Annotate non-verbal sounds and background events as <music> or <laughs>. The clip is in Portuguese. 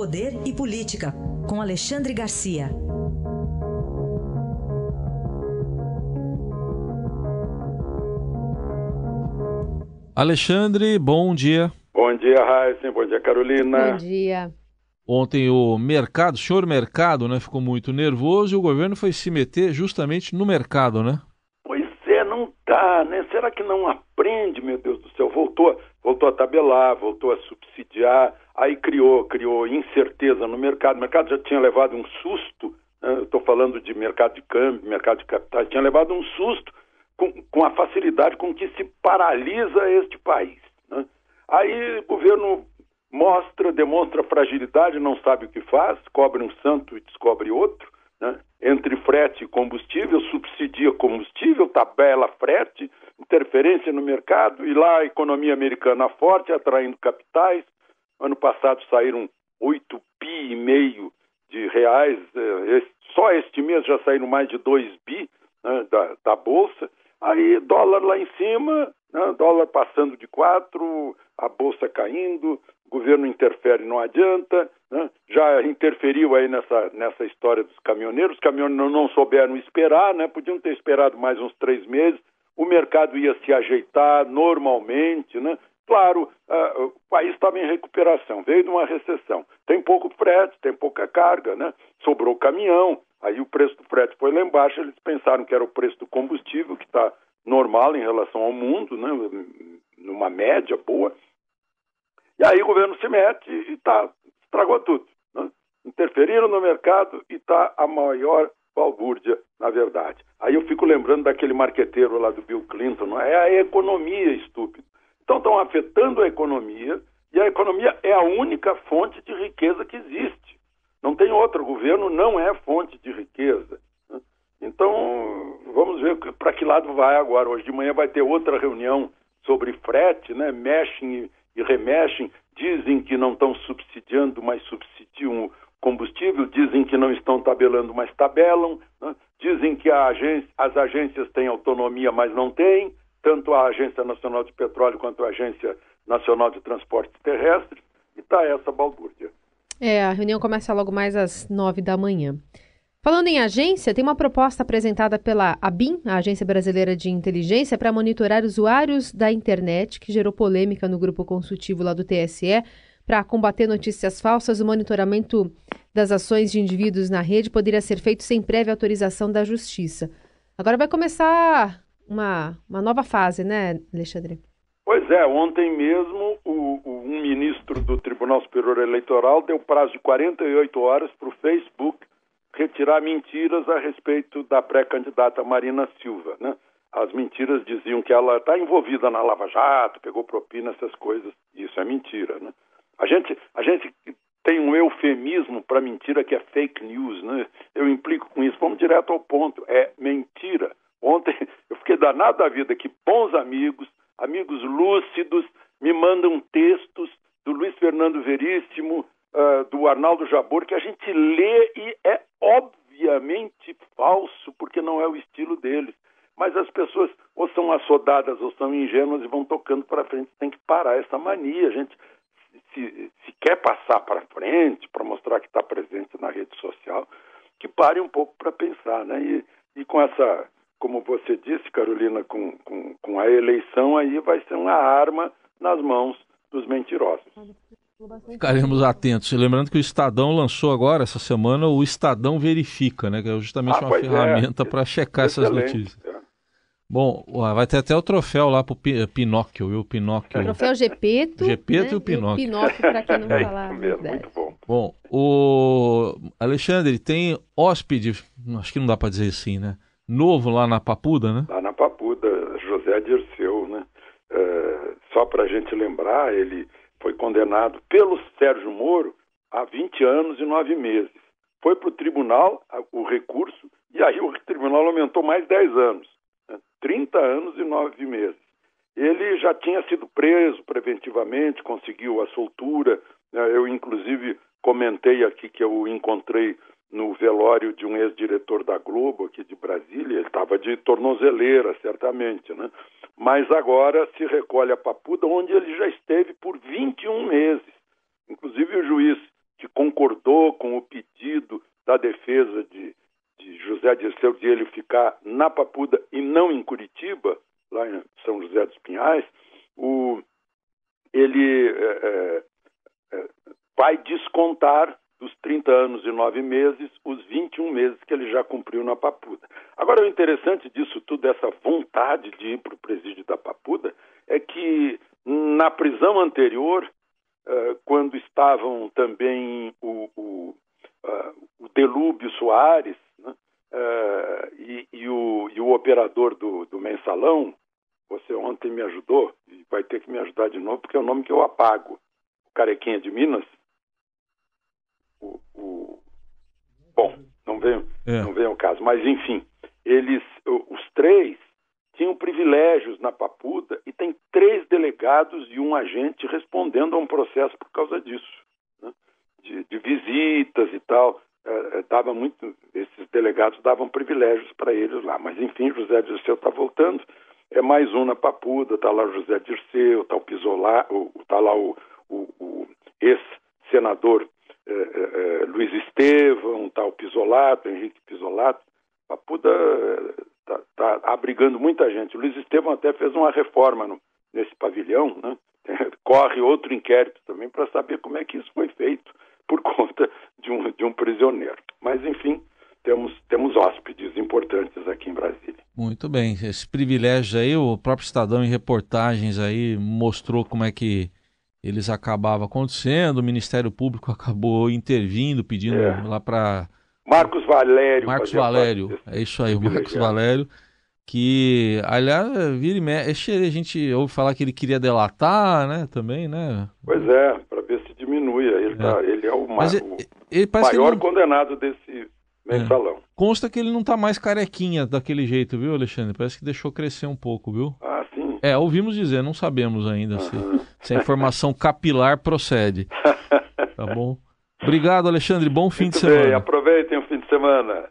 Poder e Política, com Alexandre Garcia. Alexandre, bom dia. Bom dia, Raíssa. Bom dia, Carolina. Bom dia. Ontem o mercado, o senhor mercado, né, ficou muito nervoso e o governo foi se meter justamente no mercado, né? Pois é, não tá, né? Será que não aprende, meu Deus do céu? Voltou, voltou a tabelar, voltou a subsidiar, aí criou, criou incerteza no mercado. O mercado já tinha levado um susto, né? estou falando de mercado de câmbio, mercado de capitais, tinha levado um susto com, com a facilidade com que se paralisa este país. Né? Aí o governo mostra, demonstra fragilidade, não sabe o que faz, cobre um santo e descobre outro, né? entre frete e combustível, subsidia combustível, tabela frete, interferência no mercado, e lá a economia americana forte, atraindo capitais. Ano passado saíram 8 bi e meio de reais, eh, só este mês já saíram mais de 2 bi né, da, da Bolsa. Aí dólar lá em cima, né, dólar passando de 4, a Bolsa caindo, o governo interfere, não adianta. Né, já interferiu aí nessa, nessa história dos caminhoneiros, os caminhoneiros não souberam esperar, né, podiam ter esperado mais uns três meses, o mercado ia se ajeitar normalmente, né? Claro, uh, o país estava em recuperação, veio de uma recessão. Tem pouco frete, tem pouca carga, né? Sobrou caminhão, aí o preço do frete foi lá embaixo, eles pensaram que era o preço do combustível, que está normal em relação ao mundo, né? numa média boa. E aí o governo se mete e tá, estragou tudo. Né? Interferiram no mercado e está a maior balbúrdia, na verdade. Aí eu fico lembrando daquele marqueteiro lá do Bill Clinton, é? é a economia estúpida. Então estão afetando a economia e a economia é a única fonte de riqueza que existe. Não tem outro. O governo não é fonte de riqueza. Então vamos ver para que lado vai agora. Hoje de manhã vai ter outra reunião sobre frete, né? Mexem e remexem, dizem que não estão subsidiando, mas subsidiam o combustível, dizem que não estão tabelando, mas tabelam, né? dizem que agência, as agências têm autonomia, mas não têm tanto a Agência Nacional de Petróleo quanto a Agência Nacional de Transportes Terrestres, e está essa balbúrdia. É, a reunião começa logo mais às nove da manhã. Falando em agência, tem uma proposta apresentada pela ABIN, a Agência Brasileira de Inteligência, para monitorar usuários da internet, que gerou polêmica no grupo consultivo lá do TSE. Para combater notícias falsas, o monitoramento das ações de indivíduos na rede poderia ser feito sem prévia autorização da Justiça. Agora vai começar uma, uma nova fase, né, Alexandre? Pois é, ontem mesmo o, o, um ministro do Tribunal Superior Eleitoral deu prazo de 48 horas para o Facebook retirar mentiras a respeito da pré-candidata Marina Silva, né? As mentiras diziam que ela está envolvida na Lava Jato, pegou propina, essas coisas. Isso é mentira, né? A gente, a gente tem um eufemismo para mentira que é fake news, né? Eu implico com isso. Vamos direto ao ponto. É mentira. Ontem eu fiquei danado da vida que bons amigos, amigos lúcidos, me mandam textos do Luiz Fernando Veríssimo, uh, do Arnaldo Jabor, que a gente lê e é obviamente falso, porque não é o estilo deles. Mas as pessoas ou são assodadas ou são ingênuas e vão tocando para frente. Tem que parar essa mania. A gente, se, se quer passar para frente, para mostrar que está presente na rede social, que pare um pouco para pensar. Né? E, e com essa como você disse, Carolina, com, com, com, a eleição aí vai ser uma arma nas mãos dos mentirosos. Ficaremos atentos. Lembrando que o Estadão lançou agora, essa semana, o Estadão Verifica, né? Que é justamente ah, uma é. ferramenta é. para checar Excelente. essas notícias. É. Bom, vai ter até o troféu lá pro Pinóquio, viu? O Pinóquio. O troféu Gepeto. Gepeto né? e o Pinóquio. E o Pinóquio, para quem não <laughs> é falar. Mesmo, muito bom. Bom, o Alexandre tem hóspede, acho que não dá para dizer assim, né? Novo lá na Papuda, né? Lá na Papuda, José Dirceu, né? É, só para a gente lembrar, ele foi condenado pelo Sérgio Moro a 20 anos e 9 meses. Foi para o tribunal o recurso e aí o tribunal aumentou mais 10 anos, né? 30 anos e 9 meses. Ele já tinha sido preso preventivamente, conseguiu a soltura. Né? Eu, inclusive, comentei aqui que eu encontrei no velório de um ex-diretor da Globo aqui de Brasília, ele estava de tornozeleira, certamente, né? Mas agora se recolhe a Papuda, onde ele já esteve por 21 meses. Inclusive o juiz que concordou com o pedido da defesa de, de José Dirceu de ele ficar na Papuda e não em Curitiba, lá em São José dos Pinhais, o, ele é, é, vai descontar dos 30 anos e 9 meses os 21 meses que ele já cumpriu na Papuda. Agora, o interessante disso tudo, essa vontade de ir para o presídio da Papuda, é que na prisão anterior, uh, quando estavam também o, o, uh, o Delúbio Soares né, uh, e, e, o, e, o, operador do, do mensalão, você ontem me ajudou e vai ter que me ajudar de novo, porque é o nome que eu apago. O Carequinha de Minas. O, o... Bom, não vem, é. não vem ao caso. Mas, enfim, eles, os três tinham privilégios na Papuda e tem três delegados e um agente respondendo a um processo por causa disso, né? de, de, visitas e tal. É, é dava muito, esses delegados davam privilégios para eles lá. Mas enfim, José Dirceu está voltando. É mais um na Papuda, está lá o José Dirceu, está o Pisolá, está lá o, o, o ex-senador é, é, é, Luiz Estevão, está o Pisolato, Henrique Pisolato. Papuda está tá abrigando muita gente. Luiz Estevam até fez uma reforma no, nesse pavilhão, né? corre outro inquérito também para saber como é que isso foi feito por <laughs> conta de um, de um prisioneiro. Mas, enfim, temos, temos hóspedes importantes aqui em Brasília. Muito bem. Esse privilégio aí, o próprio Estadão em reportagens aí mostrou como é que eles acabavam acontecendo, o Ministério Público <laughs> acabou intervindo, pedindo é. lá para Marcos Valério. Marcos Valério, é isso aí, o Marcos Valério. Que, aliás, vira e mexe, a gente ouve falar que ele queria delatar, né, também, né? Pois é, para ver se diminui. Ele é, tá, ele é o, Mas ele, ele maior não... condenado desse mensalão. É. Consta que ele não tá mais carequinha daquele jeito, viu, Alexandre? Parece que deixou crescer um pouco, viu? Ah, sim. É, ouvimos dizer, não sabemos ainda uhum. se, se a informação capilar procede. <laughs> Tá bom? Obrigado, Alexandre. Bom fim Muito de semana. Bem, aproveitem o fim de semana.